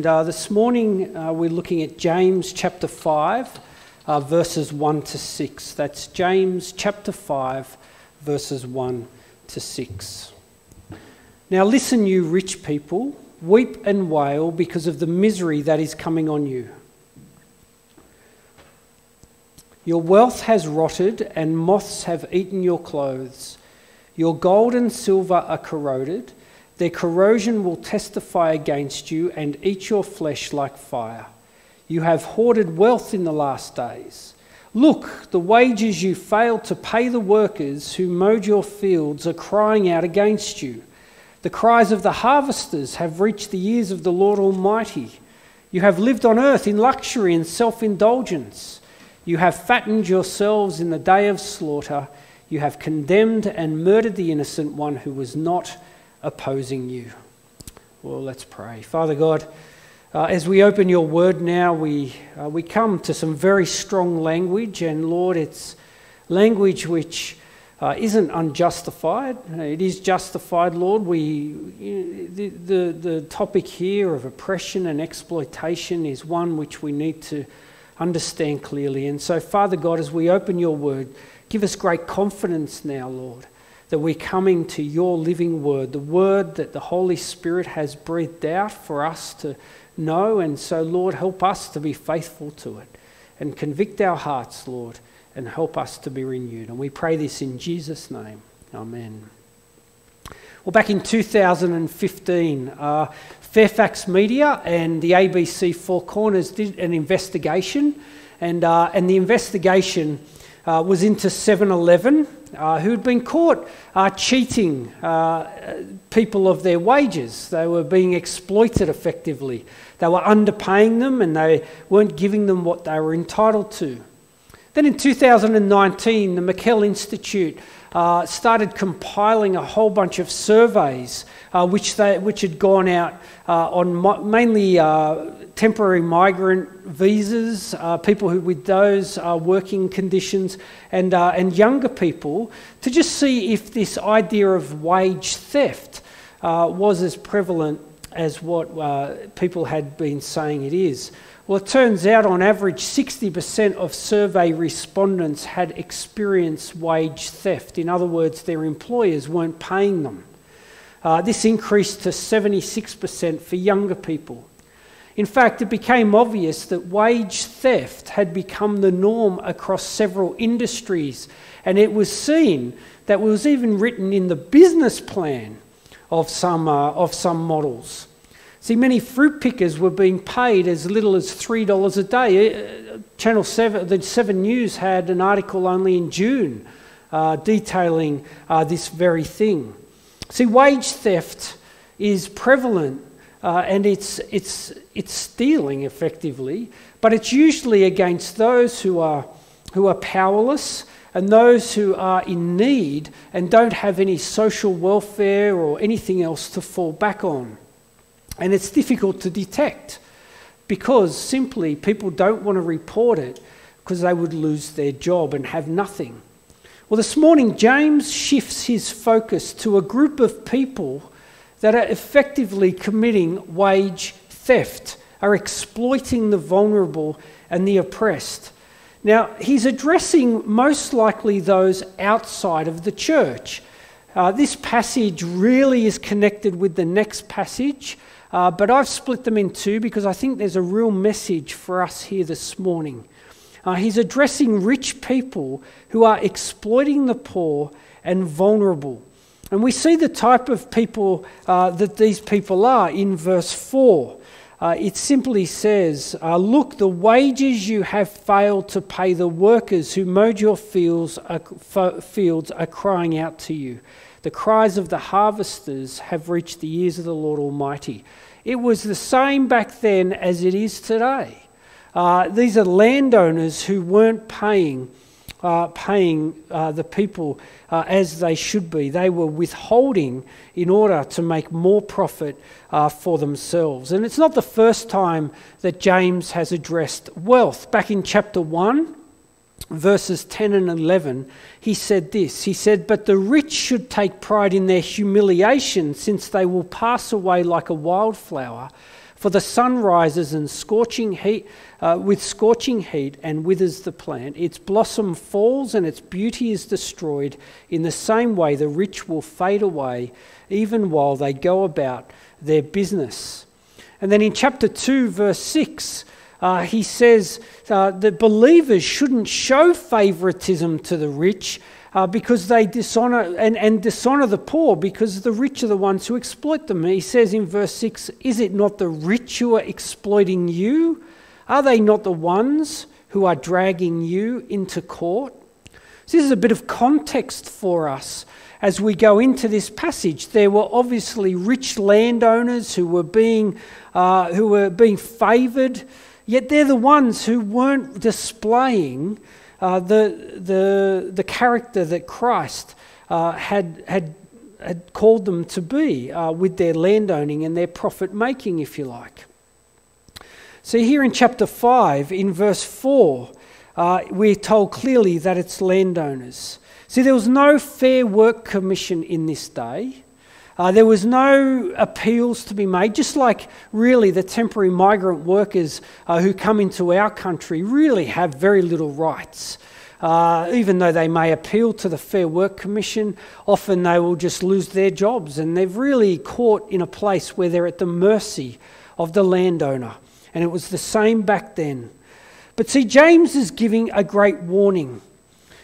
And, uh, this morning uh, we're looking at James chapter 5, uh, verses 1 to 6. That's James chapter 5, verses 1 to 6. Now listen, you rich people, weep and wail because of the misery that is coming on you. Your wealth has rotted, and moths have eaten your clothes. Your gold and silver are corroded their corrosion will testify against you and eat your flesh like fire. You have hoarded wealth in the last days. Look, the wages you failed to pay the workers who mowed your fields are crying out against you. The cries of the harvesters have reached the ears of the Lord Almighty. You have lived on earth in luxury and self indulgence. You have fattened yourselves in the day of slaughter. You have condemned and murdered the innocent one who was not opposing you. Well, let's pray. Father God, uh, as we open your word now, we, uh, we come to some very strong language, and Lord, it's language which uh, isn't unjustified. It is justified, Lord. We, you know, the, the, the topic here of oppression and exploitation is one which we need to understand clearly. And so, Father God, as we open your word, give us great confidence now, Lord that we're coming to your living word, the word that the Holy Spirit has breathed out for us to know. And so, Lord, help us to be faithful to it and convict our hearts, Lord, and help us to be renewed. And we pray this in Jesus' name. Amen. Well, back in 2015, uh, Fairfax Media and the ABC Four Corners did an investigation, and, uh, and the investigation uh, was into 7 Eleven uh, who had been caught uh, cheating uh, people of their wages. They were being exploited effectively. They were underpaying them and they weren't giving them what they were entitled to. Then in 2019, the McKell Institute uh, started compiling a whole bunch of surveys uh, which, they, which had gone out uh, on mainly temporary migrant visas, uh, people who with those uh, working conditions, and, uh, and younger people, to just see if this idea of wage theft uh, was as prevalent as what uh, people had been saying it is. Well, it turns out on average 60% of survey respondents had experienced wage theft. In other words, their employers weren't paying them. Uh, this increased to 76% for younger people. In fact, it became obvious that wage theft had become the norm across several industries, and it was seen that it was even written in the business plan of some, uh, of some models. See, many fruit pickers were being paid as little as $3 a day. Uh, Channel 7, the 7 News had an article only in June uh, detailing uh, this very thing. See, wage theft is prevalent uh, and it's, it's, it's stealing effectively, but it's usually against those who are, who are powerless and those who are in need and don't have any social welfare or anything else to fall back on. And it's difficult to detect because simply people don't want to report it because they would lose their job and have nothing. Well, this morning, James shifts his focus to a group of people that are effectively committing wage theft, are exploiting the vulnerable and the oppressed. Now, he's addressing most likely those outside of the church. Uh, this passage really is connected with the next passage, uh, but I've split them in two because I think there's a real message for us here this morning. Uh, he's addressing rich people who are exploiting the poor and vulnerable. And we see the type of people uh, that these people are in verse 4. Uh, it simply says, uh, Look, the wages you have failed to pay the workers who mowed your fields are, fields are crying out to you. The cries of the harvesters have reached the ears of the Lord Almighty. It was the same back then as it is today. Uh, these are landowners who weren't paying uh, paying uh, the people uh, as they should be. They were withholding in order to make more profit uh, for themselves. And it's not the first time that James has addressed wealth. Back in chapter 1, verses 10 and 11, he said this He said, But the rich should take pride in their humiliation, since they will pass away like a wildflower. For the sun rises and scorching heat, uh, with scorching heat and withers the plant. Its blossom falls and its beauty is destroyed. In the same way, the rich will fade away, even while they go about their business. And then in chapter 2, verse 6, uh, he says uh, that believers shouldn't show favoritism to the rich uh, because they dishonor and, and dishonor the poor because the rich are the ones who exploit them. He says in verse 6 Is it not the rich who are exploiting you? Are they not the ones who are dragging you into court? So this is a bit of context for us as we go into this passage. There were obviously rich landowners who were being, uh, who were being favoured, yet they're the ones who weren't displaying uh, the, the, the character that Christ uh, had, had, had called them to be uh, with their landowning and their profit making, if you like. So, here in chapter 5, in verse 4, uh, we're told clearly that it's landowners. See, there was no fair work commission in this day. Uh, there was no appeals to be made, just like really the temporary migrant workers uh, who come into our country really have very little rights. Uh, even though they may appeal to the Fair Work Commission, often they will just lose their jobs and they've really caught in a place where they're at the mercy of the landowner. And it was the same back then. But see, James is giving a great warning.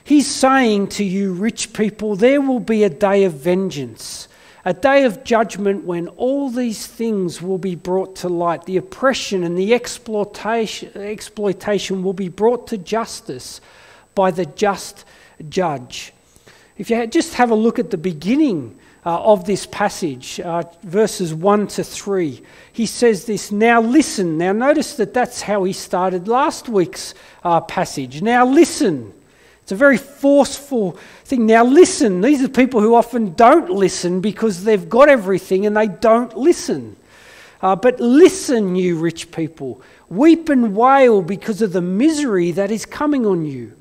He's saying to you, rich people, there will be a day of vengeance a day of judgment when all these things will be brought to light. The oppression and the exploitation, exploitation will be brought to justice by the just judge. If you just have a look at the beginning uh, of this passage, uh, verses 1 to 3, he says this Now listen. Now, notice that that's how he started last week's uh, passage. Now listen. It's a very forceful thing. Now, listen. These are people who often don't listen because they've got everything and they don't listen. Uh, but listen, you rich people. Weep and wail because of the misery that is coming on you.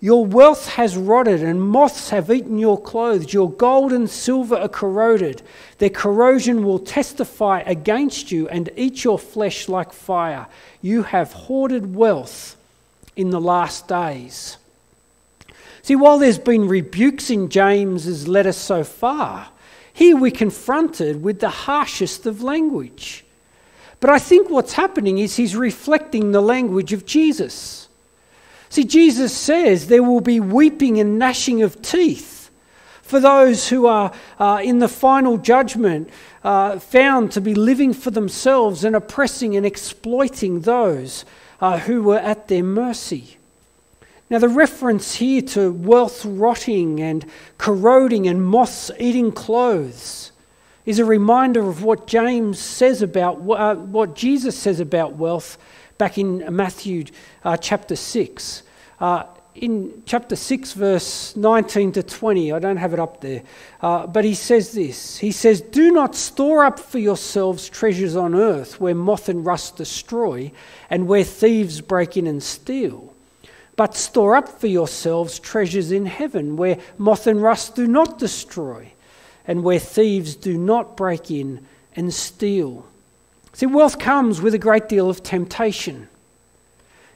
Your wealth has rotted, and moths have eaten your clothes. Your gold and silver are corroded. Their corrosion will testify against you and eat your flesh like fire. You have hoarded wealth in the last days. See, while there's been rebukes in James's letter so far, here we're confronted with the harshest of language. But I think what's happening is he's reflecting the language of Jesus. See, Jesus says there will be weeping and gnashing of teeth for those who are uh, in the final judgment uh, found to be living for themselves and oppressing and exploiting those uh, who were at their mercy. Now, the reference here to wealth rotting and corroding and moths eating clothes is a reminder of what James says about uh, what Jesus says about wealth back in Matthew uh, chapter 6. Uh, in chapter 6, verse 19 to 20, I don't have it up there, uh, but he says this He says, Do not store up for yourselves treasures on earth where moth and rust destroy and where thieves break in and steal but store up for yourselves treasures in heaven, where moth and rust do not destroy, and where thieves do not break in and steal. See, wealth comes with a great deal of temptation.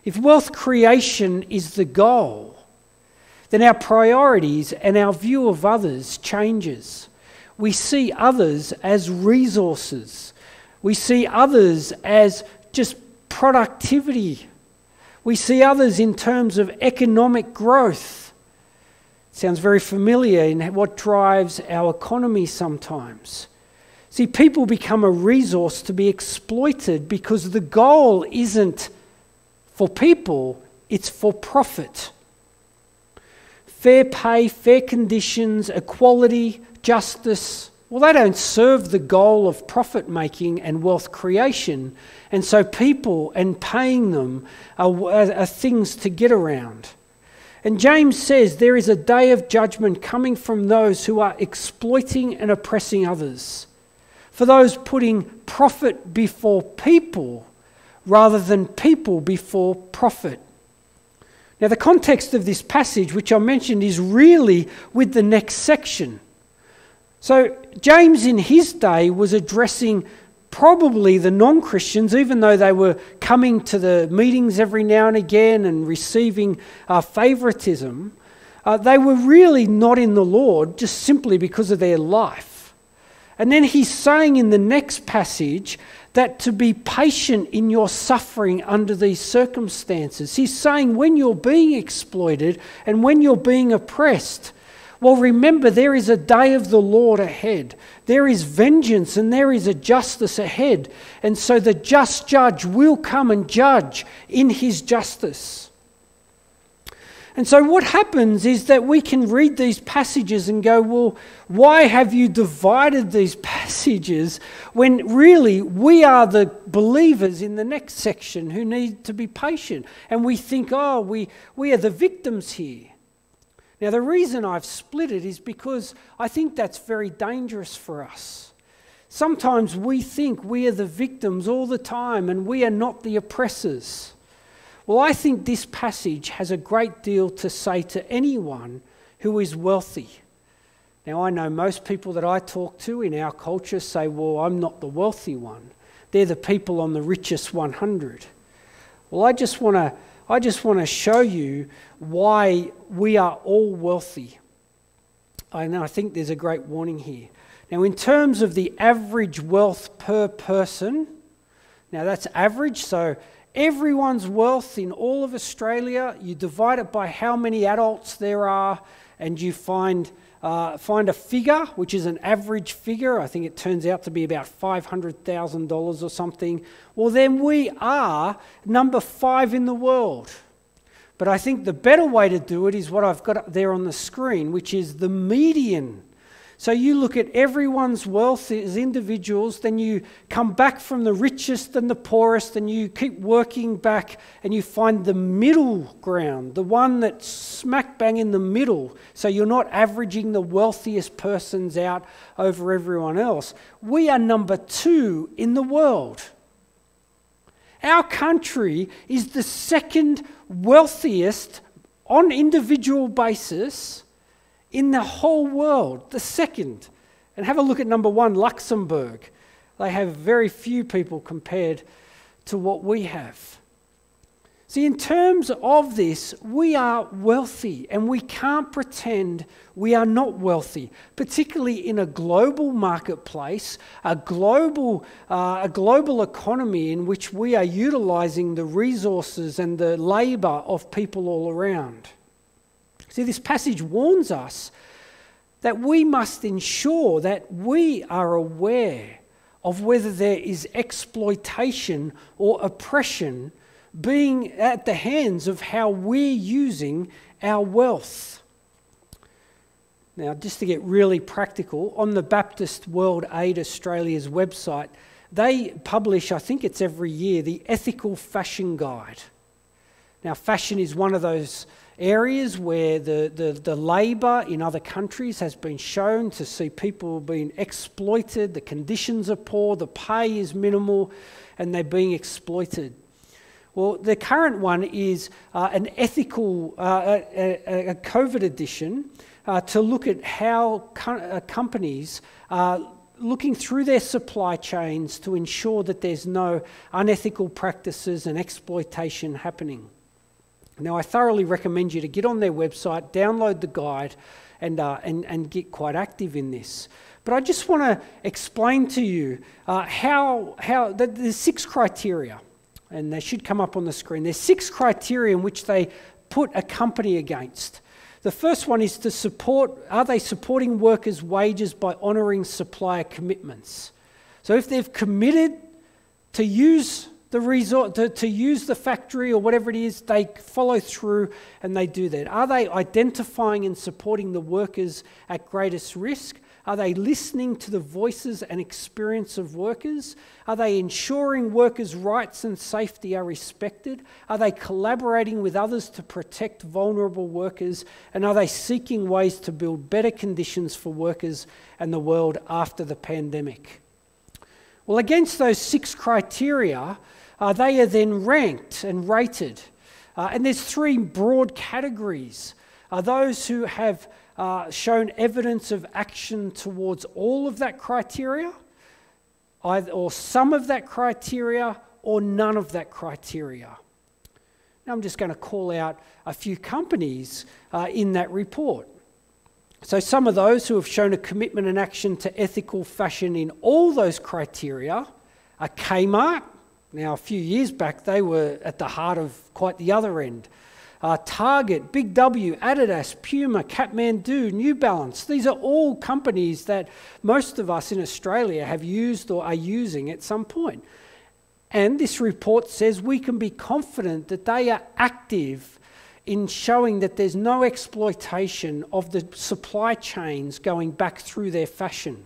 If wealth creation is the goal, then our priorities and our view of others changes. We see others as resources. We see others as just productivity we see others in terms of economic growth. Sounds very familiar in what drives our economy sometimes. See, people become a resource to be exploited because the goal isn't for people, it's for profit. Fair pay, fair conditions, equality, justice, well, they don't serve the goal of profit making and wealth creation. And so people and paying them are, are, things to get around. And James says there is a day of judgment coming from those who are exploiting and oppressing others, for those putting profit before people rather than people before profit. Now, the context of this passage, which I mentioned, is really with the next section. So, James in his day was addressing probably the non Christians, even though they were coming to the meetings every now and again and receiving uh, favoritism, uh, they were really not in the Lord just simply because of their life. And then he's saying in the next passage that to be patient in your suffering under these circumstances. He's saying when you're being exploited and when you're being oppressed, well, remember, there is a day of the Lord ahead. There is vengeance and there is a justice ahead. And so the just judge will come and judge in his justice. And so, what happens is that we can read these passages and go, Well, why have you divided these passages when really we are the believers in the next section who need to be patient? And we think, Oh, we, we are the victims here. Now, the reason I've split it is because I think that's very dangerous for us. Sometimes we think we are the victims all the time and we are not the oppressors. Well, I think this passage has a great deal to say to anyone who is wealthy. Now, I know most people that I talk to in our culture say, Well, I'm not the wealthy one. They're the people on the richest 100. Well, I just want to. I just want to show you why we are all wealthy. And I think there's a great warning here. Now, in terms of the average wealth per person, now that's average, so everyone's wealth in all of Australia, you divide it by how many adults there are, and you find, uh, find a figure, which is an average figure. I think it turns out to be about $500,000 or something. Well, then we are number five in the world. But I think the better way to do it is what I've got there on the screen, which is the median so you look at everyone's wealth as individuals, then you come back from the richest and the poorest, and you keep working back and you find the middle ground, the one that's smack bang in the middle. So you're not averaging the wealthiest persons out over everyone else. We are number two in the world. Our country is the second wealthiest on individual basis in the whole world, the second. And have a look at number one, Luxembourg. They have very few people compared to what we have. See, in terms of this, we are wealthy and we can't pretend we are not wealthy, particularly in a global marketplace, a global, uh, a global economy in which we are utilizing the resources and the labor of people all around. See, this passage warns us that we must ensure that we are aware of whether there is exploitation or oppression being at the hands of how we're using our wealth. Now, just to get really practical, on the Baptist World Aid Australia's website, they publish, I think it's every year, the Ethical Fashion Guide. Now, fashion is one of those areas where the, the, the labour in other countries has been shown to see people being exploited, the conditions are poor, the pay is minimal, and they're being exploited. Well, the current one is uh, an ethical, uh, a, a, COVID edition uh, to look at how co- uh, companies are looking through their supply chains to ensure that there's no unethical practices and exploitation happening. Now, I thoroughly recommend you to get on their website, download the guide, and, uh, and, and get quite active in this. But I just want to explain to you uh, how, how the, there's six criteria, and they should come up on the screen. There's six criteria in which they put a company against. The first one is to support are they supporting workers' wages by honouring supplier commitments? So if they've committed to use the resort to, to use the factory or whatever it is, they follow through and they do that. Are they identifying and supporting the workers at greatest risk? Are they listening to the voices and experience of workers? Are they ensuring workers' rights and safety are respected? Are they collaborating with others to protect vulnerable workers? And are they seeking ways to build better conditions for workers and the world after the pandemic? Well, against those six criteria, uh, they are then ranked and rated. Uh, and there's three broad categories. Uh, those who have uh, shown evidence of action towards all of that criteria, either, or some of that criteria or none of that criteria. Now, I'm just going to call out a few companies uh, in that report. So, some of those who have shown a commitment and action to ethical fashion in all those criteria are Kmart. Now, a few years back, they were at the heart of quite the other end. Uh, Target, Big W, Adidas, Puma, Kathmandu, New Balance. These are all companies that most of us in Australia have used or are using at some point. And this report says we can be confident that they are active in showing that there's no exploitation of the supply chains going back through their fashion.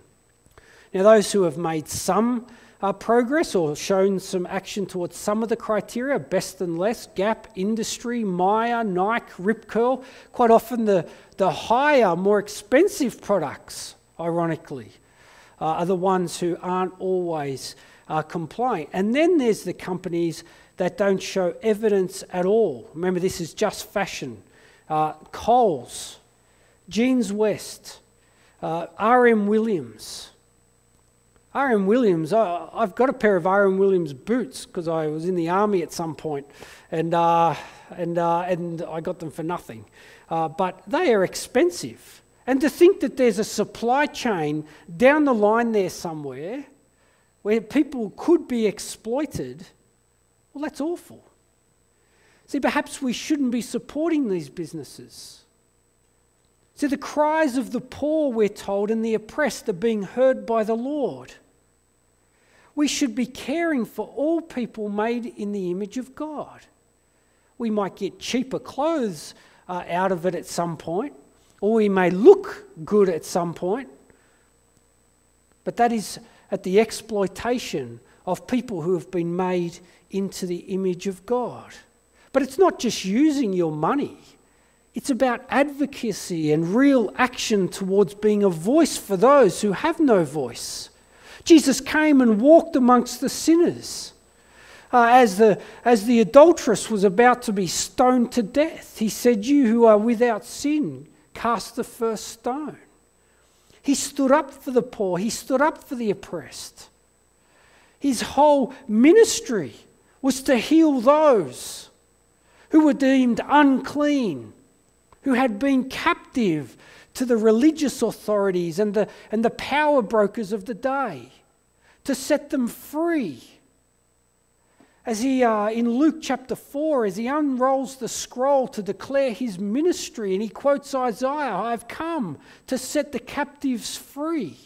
Now, those who have made some uh, progress or shown some action towards some of the criteria, best and less, Gap, Industrie, Myer, Nike, Rip Curl, quite often the, the higher, more expensive products, ironically, uh, are the ones who aren't always uh, complying. And then there's the companies that don't show evidence at all. Remember, this is just fashion. Uh, Coles, Jeanswest, uh, R.M. Williams. R.M. Williams, I, have got a pair of R.M. Williams boots because I was in the army at some point and, uh, and, uh, and I got them for nothing. Uh, but they are expensive. And to think that there's a supply chain down the line there somewhere where people could be exploited well, that's awful. See, perhaps we shouldn't be supporting these businesses. See, the cries of the poor, we're told, and the oppressed are being heard by the Lord. We should be caring for all people made in the image of God. We might get cheaper clothes uh, out of it at some point, or we may look good at some point, but that is at the exploitation of people who have been made into the image of God. But it's not just using your money, it's about advocacy and real action towards being a voice for those who have no voice. Jesus came and walked amongst the sinners. Uh, as, the, as the adulteress was about to be stoned to death, he said, You who are without sin, cast the first stone. He stood up for the poor, he stood up for the oppressed. His whole ministry was to heal those who were deemed unclean, who had been captive to the religious authorities and the, and the power brokers of the day, to set them free. As he, uh, in Luke chapter 4, as he unrolls the scroll to declare his ministry, and he quotes Isaiah, I've come to set the captives free.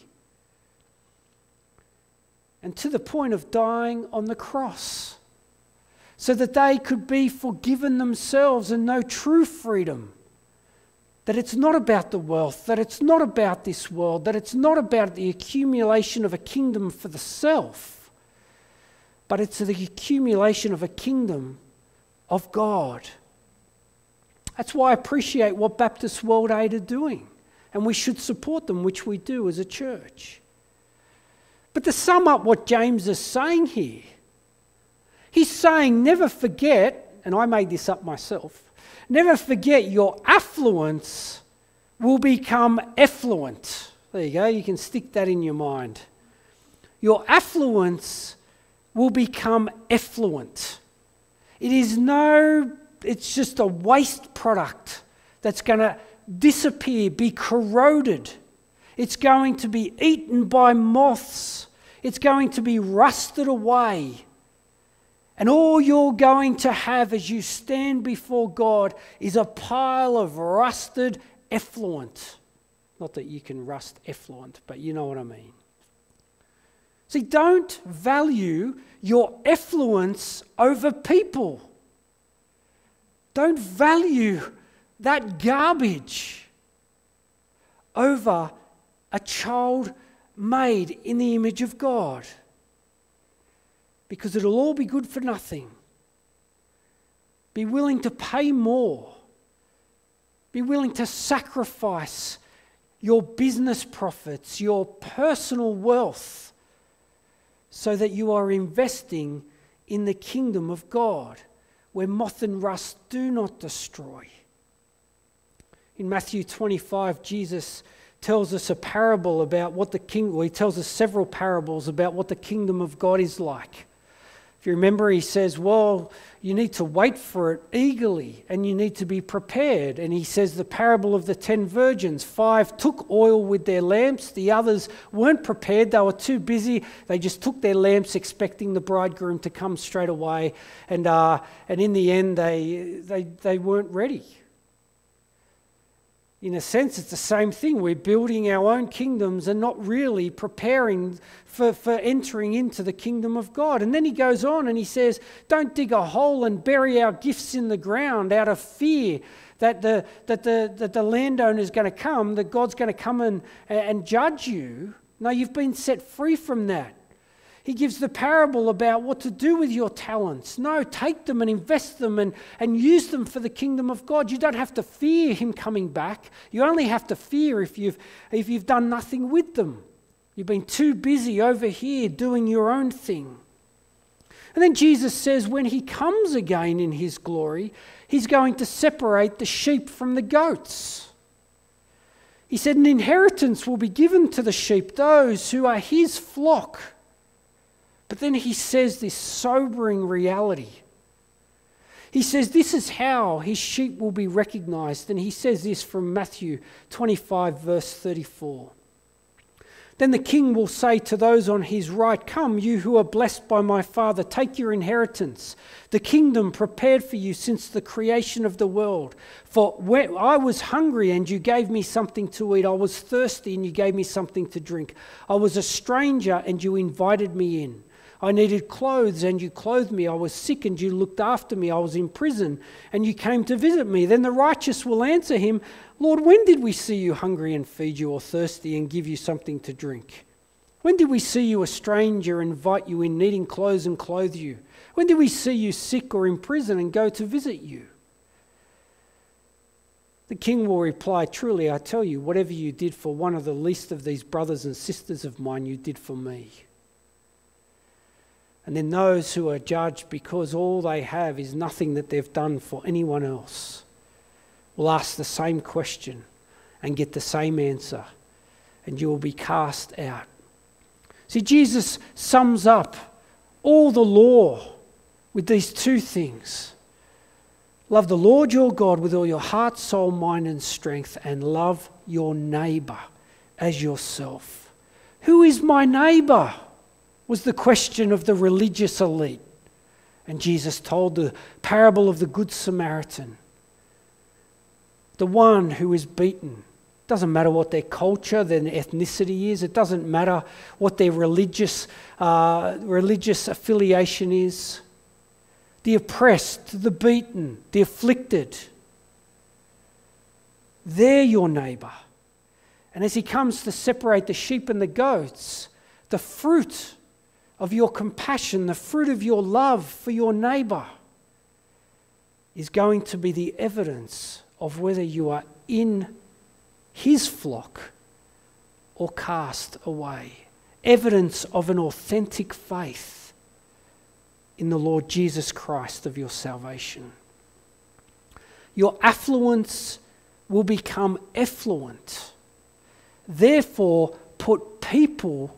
And to the point of dying on the cross so that they could be forgiven themselves and know true freedom. That it's not about the wealth, that it's not about this world, that it's not about the accumulation of a kingdom for the self, but it's the accumulation of a kingdom of God. That's why I appreciate what Baptist World Aid are doing, and we should support them, which we do as a church. But to sum up what James is saying here, He's saying, never forget, and I made this up myself, never forget your affluence will become effluent. There you go, you can stick that in your mind. Your affluence will become effluent. It is no, it's just a waste product that's going to disappear, be corroded. It's going to be eaten by moths. It's going to be rusted away. And all you're going to have as you stand before God is a pile of rusted effluent. Not that you can rust effluent, but you know what I mean. See, don't value your effluence over people. Don't value that garbage over a child made in the image of God because it'll all be good for nothing. Be willing to pay more. Be willing to sacrifice your business profits, your personal wealth, so that you are investing in the kingdom of God, where moth and rust do not destroy. In Matthew 25, Jesus tells us a parable about what the king, well, he tells us several parables about what the kingdom of God is like. If you remember, he says, Well, you need to wait for it eagerly and you need to be prepared. And he says the parable of the ten virgins five took oil with their lamps, the others weren't prepared, they were too busy. They just took their lamps expecting the bridegroom to come straight away. And, uh, and in the end, they, they, they weren't ready in a sense, it's the same thing. We're building our own kingdoms and not really preparing for, for entering into the kingdom of God. And then he goes on and he says, Don't dig a hole and bury our gifts in the ground out of fear that the, that the, that the landowner is going to come, that God's going to come and, and judge you. No, you've been set free from that. He gives the parable about what to do with your talents. No, take them and invest them and, and use them for the kingdom of God. You don't have to fear Him coming back. You only have to fear if you've, if you've done nothing with them. You've been too busy over here doing your own thing. And then Jesus says, when He comes again in His glory, He's going to separate the sheep from the goats. He said, An inheritance will be given to the sheep, those who are His flock. But then he says this sobering reality. He says this is how his sheep will be recognized. And he says this from Matthew 25, verse 34. Then the king will say to those on his right, Come, you who are blessed by my Father, take your inheritance, the kingdom prepared for you since the creation of the world. For I was hungry and you gave me something to eat, I was thirsty and you gave me something to drink, I was a stranger and you invited me in. I needed clothes and you clothed me. I was sick and you looked after me. I was in prison and you came to visit me. Then the righteous will answer him, Lord, when did we see you hungry and feed you or thirsty and give you something to drink? When did we see you a stranger invite you in, needing clothes and clothe you? When did we see you sick or in prison and go to visit you? The king will reply, Truly, I tell you, whatever you did for one of the least of these brothers and sisters of mine, you did for me. And then those who are judged because all they have is nothing that they've done for anyone else will ask the same question and get the same answer, and you will be cast out. See, Jesus sums up all the law with these two things love the Lord your God with all your heart, soul, mind, and strength, and love your neighbour as yourself. Who is my neighbour? Was the question of the religious elite. And Jesus told the parable of the Good Samaritan. The one who is beaten. Doesn't matter what their culture, their ethnicity is. It doesn't matter what their religious, uh, religious affiliation is. The oppressed, the beaten, the afflicted. They're your neighbour. And as he comes to separate the sheep and the goats, the fruit of your compassion, the fruit of your love for your neighbor, is going to be the evidence of whether you are in his flock or cast away. Evidence of an authentic faith in the Lord Jesus Christ of your salvation. Your affluence will become effluent. Therefore, put people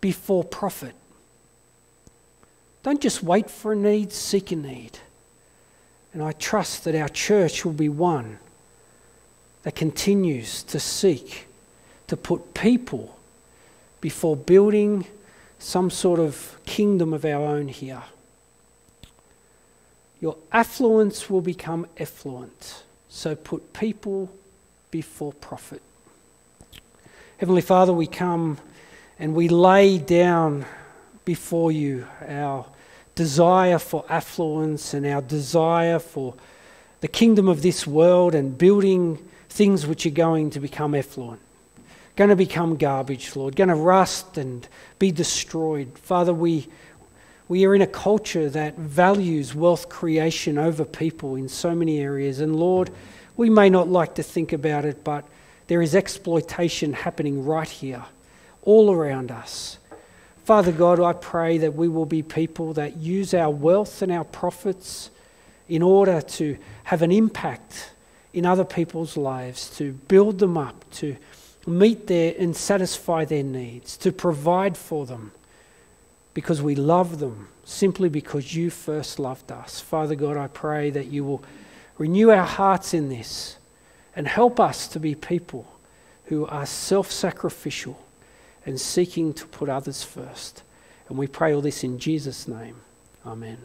before profit. Don't just wait for a need, seek a need. And I trust that our church will be one that continues to seek to put people before building some sort of kingdom of our own here. Your affluence will become effluent. So put people before profit. Heavenly Father, we come and we lay down before you our desire for affluence and our desire for the kingdom of this world and building things which are going to become effluent, going to become garbage, Lord, going to rust and be destroyed. Father, we, we are in a culture that values wealth creation over people in so many areas. And Lord, we may not like to think about it, but there is exploitation happening right here, all around us. Father God, I pray that we will be people that use our wealth and our profits in order to have an impact in other people's lives, to build them up, to, meet their and satisfy their needs, to provide for them because we love them, simply because you first loved us. Father God, I pray that you will renew our hearts in this and help us to be people who are self sacrificial and seeking to put others first. And we pray all this in Jesus' name. Amen.